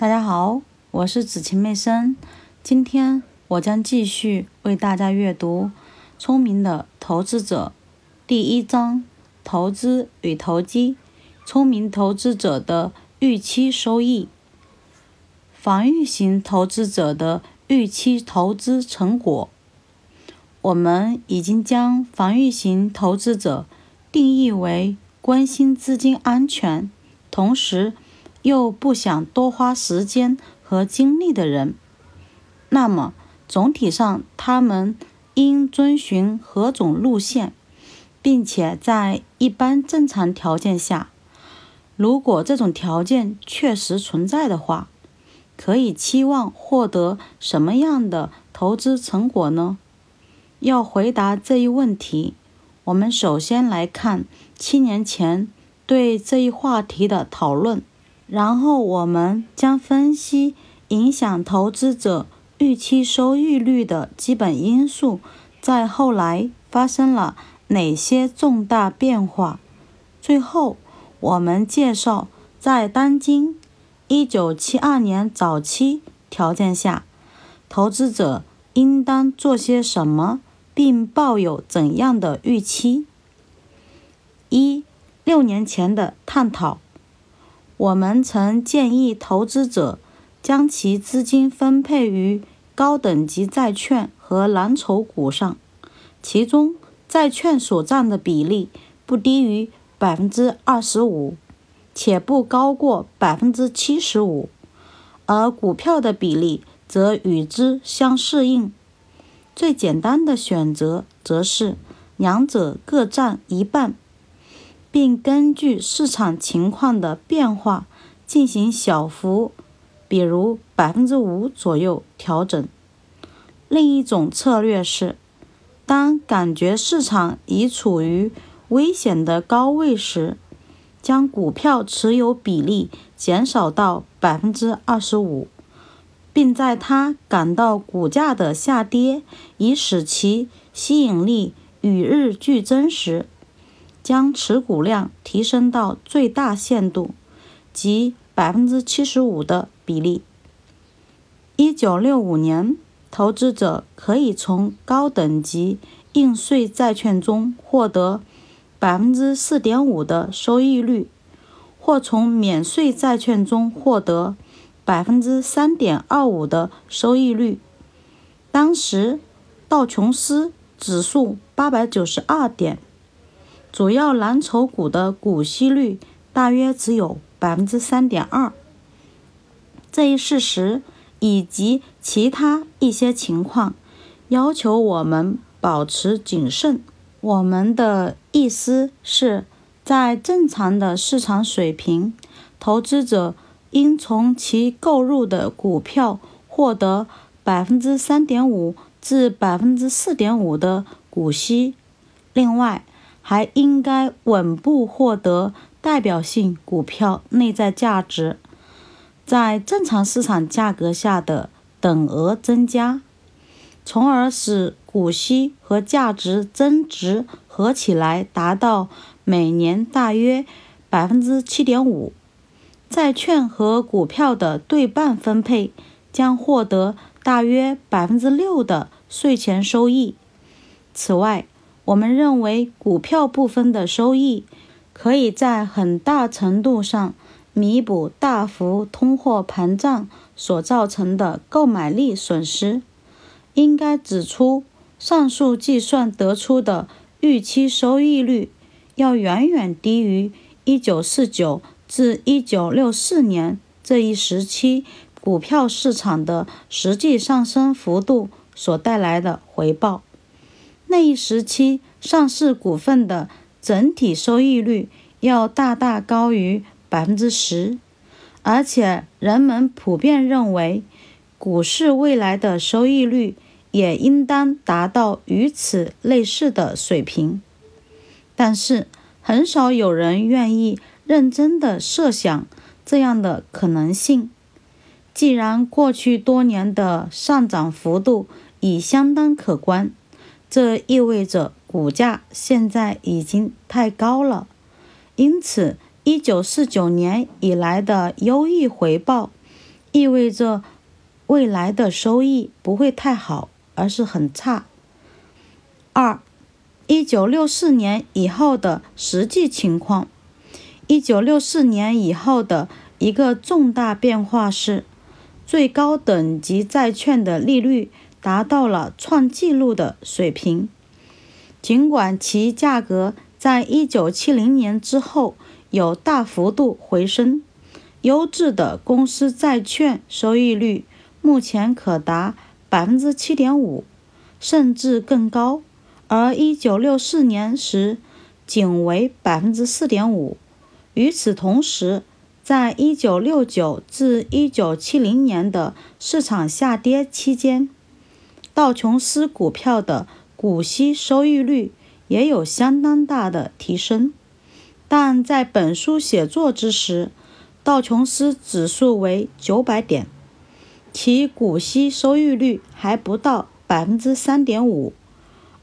大家好，我是子晴妹生。今天我将继续为大家阅读《聪明的投资者》第一章：投资与投机。聪明投资者的预期收益。防御型投资者的预期投资成果。我们已经将防御型投资者定义为关心资金安全，同时。又不想多花时间和精力的人，那么总体上他们应遵循何种路线，并且在一般正常条件下，如果这种条件确实存在的话，可以期望获得什么样的投资成果呢？要回答这一问题，我们首先来看七年前对这一话题的讨论。然后我们将分析影响投资者预期收益率的基本因素，在后来发生了哪些重大变化。最后，我们介绍在当今1972年早期条件下，投资者应当做些什么，并抱有怎样的预期。一六年前的探讨。我们曾建议投资者将其资金分配于高等级债券和蓝筹股上，其中债券所占的比例不低于百分之二十五，且不高过百分之七十五，而股票的比例则与之相适应。最简单的选择则是两者各占一半。并根据市场情况的变化进行小幅，比如百分之五左右调整。另一种策略是，当感觉市场已处于危险的高位时，将股票持有比例减少到百分之二十五，并在它感到股价的下跌已使其吸引力与日俱增时。将持股量提升到最大限度，即百分之七十五的比例。一九六五年，投资者可以从高等级应税债券中获得百分之四点五的收益率，或从免税债券中获得百分之三点二五的收益率。当时，道琼斯指数八百九十二点。主要蓝筹股的股息率大约只有百分之三点二。这一事实以及其他一些情况，要求我们保持谨慎。我们的意思是，在正常的市场水平，投资者应从其购入的股票获得百分之三点五至百分之四点五的股息。另外，还应该稳步获得代表性股票内在价值在正常市场价格下的等额增加，从而使股息和价值增值合起来达到每年大约百分之七点五。债券和股票的对半分配将获得大约百分之六的税前收益。此外，我们认为，股票部分的收益可以在很大程度上弥补大幅通货膨胀所造成的购买力损失。应该指出，上述计算得出的预期收益率要远远低于1949至1964年这一时期股票市场的实际上升幅度所带来的回报。那一时期，上市股份的整体收益率要大大高于百分之十，而且人们普遍认为，股市未来的收益率也应当达到与此类似的水平。但是，很少有人愿意认真的设想这样的可能性。既然过去多年的上涨幅度已相当可观。这意味着股价现在已经太高了，因此，一九四九年以来的优异回报意味着未来的收益不会太好，而是很差。二，一九六四年以后的实际情况。一九六四年以后的一个重大变化是，最高等级债券的利率达到了创纪录的水平。尽管其价格在一九七零年之后有大幅度回升，优质的公司债券收益率目前可达百分之七点五，甚至更高，而一九六四年时仅为百分之四点五。与此同时，在1969至1970年的市场下跌期间，道琼斯股票的股息收益率也有相当大的提升。但在本书写作之时，道琼斯指数为900点，其股息收益率还不到百分之3.5，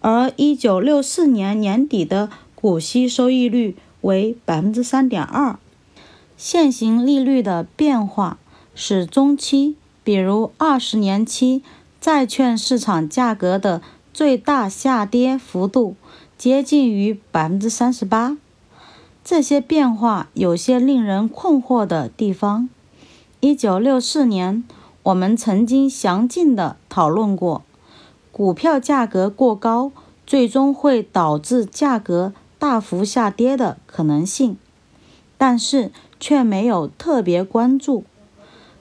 而1964年年底的股息收益率。为百分之三点二，现行利率的变化使中期，比如二十年期债券市场价格的最大下跌幅度接近于百分之三十八。这些变化有些令人困惑的地方。一九六四年，我们曾经详尽的讨论过，股票价格过高最终会导致价格。大幅下跌的可能性，但是却没有特别关注。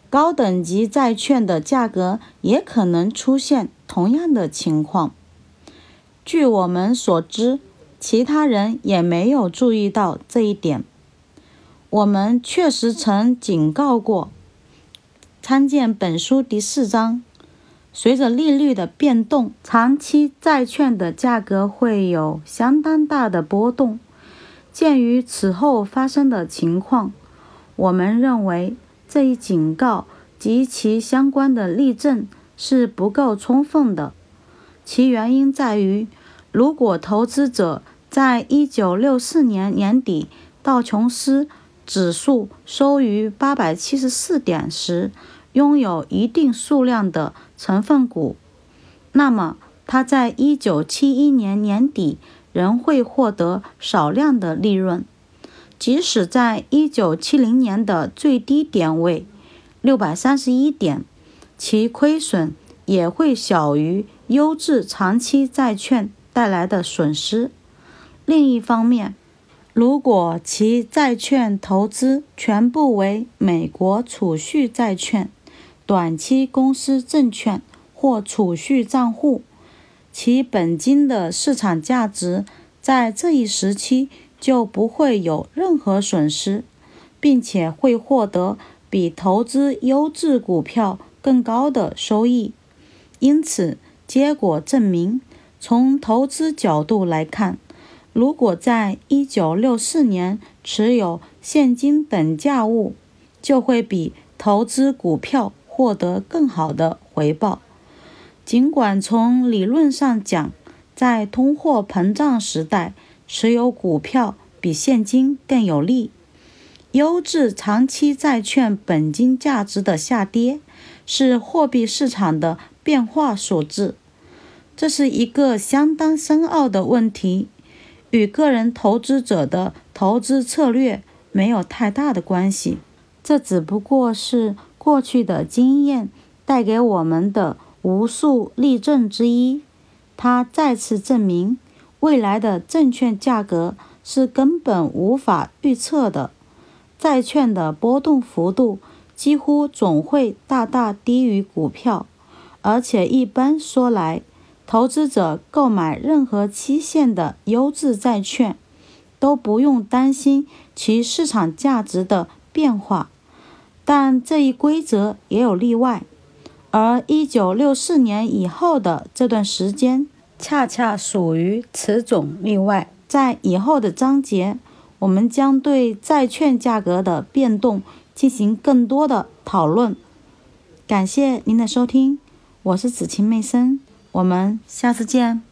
高等级债券的价格也可能出现同样的情况。据我们所知，其他人也没有注意到这一点。我们确实曾警告过，参见本书第四章。随着利率的变动，长期债券的价格会有相当大的波动。鉴于此后发生的情况，我们认为这一警告及其相关的例证是不够充分的。其原因在于，如果投资者在1964年年底道琼斯指数收于874点时，拥有一定数量的成分股，那么他在一九七一年年底仍会获得少量的利润，即使在一九七零年的最低点位六百三十一点，其亏损也会小于优质长期债券带来的损失。另一方面，如果其债券投资全部为美国储蓄债券，短期公司证券或储蓄账户，其本金的市场价值在这一时期就不会有任何损失，并且会获得比投资优质股票更高的收益。因此，结果证明，从投资角度来看，如果在1964年持有现金等价物，就会比投资股票。获得更好的回报。尽管从理论上讲，在通货膨胀时代，持有股票比现金更有利。优质长期债券本金价值的下跌是货币市场的变化所致，这是一个相当深奥的问题，与个人投资者的投资策略没有太大的关系。这只不过是。过去的经验带给我们的无数例证之一，它再次证明未来的证券价格是根本无法预测的。债券的波动幅度几乎总会大大低于股票，而且一般说来，投资者购买任何期限的优质债券都不用担心其市场价值的变化。但这一规则也有例外，而一九六四年以后的这段时间恰恰属于此种例外。在以后的章节，我们将对债券价格的变动进行更多的讨论。感谢您的收听，我是子晴妹生，我们下次见。